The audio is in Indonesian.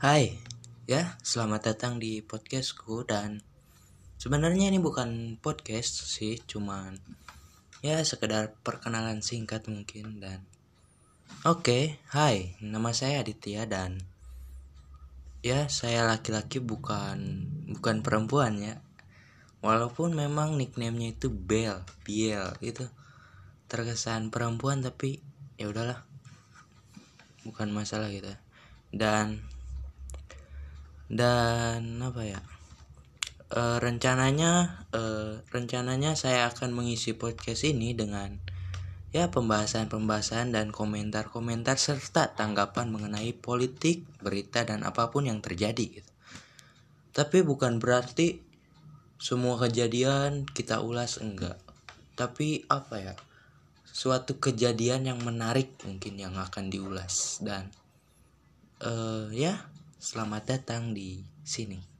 Hai, ya selamat datang di podcastku dan sebenarnya ini bukan podcast sih, cuman ya sekedar perkenalan singkat mungkin dan oke, hai, nama saya Aditya dan ya saya laki-laki bukan bukan perempuan ya, walaupun memang nicknamenya itu Bel, Biel itu terkesan perempuan tapi ya udahlah bukan masalah gitu. Dan dan apa ya e, rencananya e, rencananya saya akan mengisi podcast ini dengan ya pembahasan-pembahasan dan komentar-komentar serta tanggapan mengenai politik, berita dan apa pun yang terjadi gitu. Tapi bukan berarti semua kejadian kita ulas enggak. Tapi apa ya? Suatu kejadian yang menarik mungkin yang akan diulas dan uh, ya Selamat datang di sini.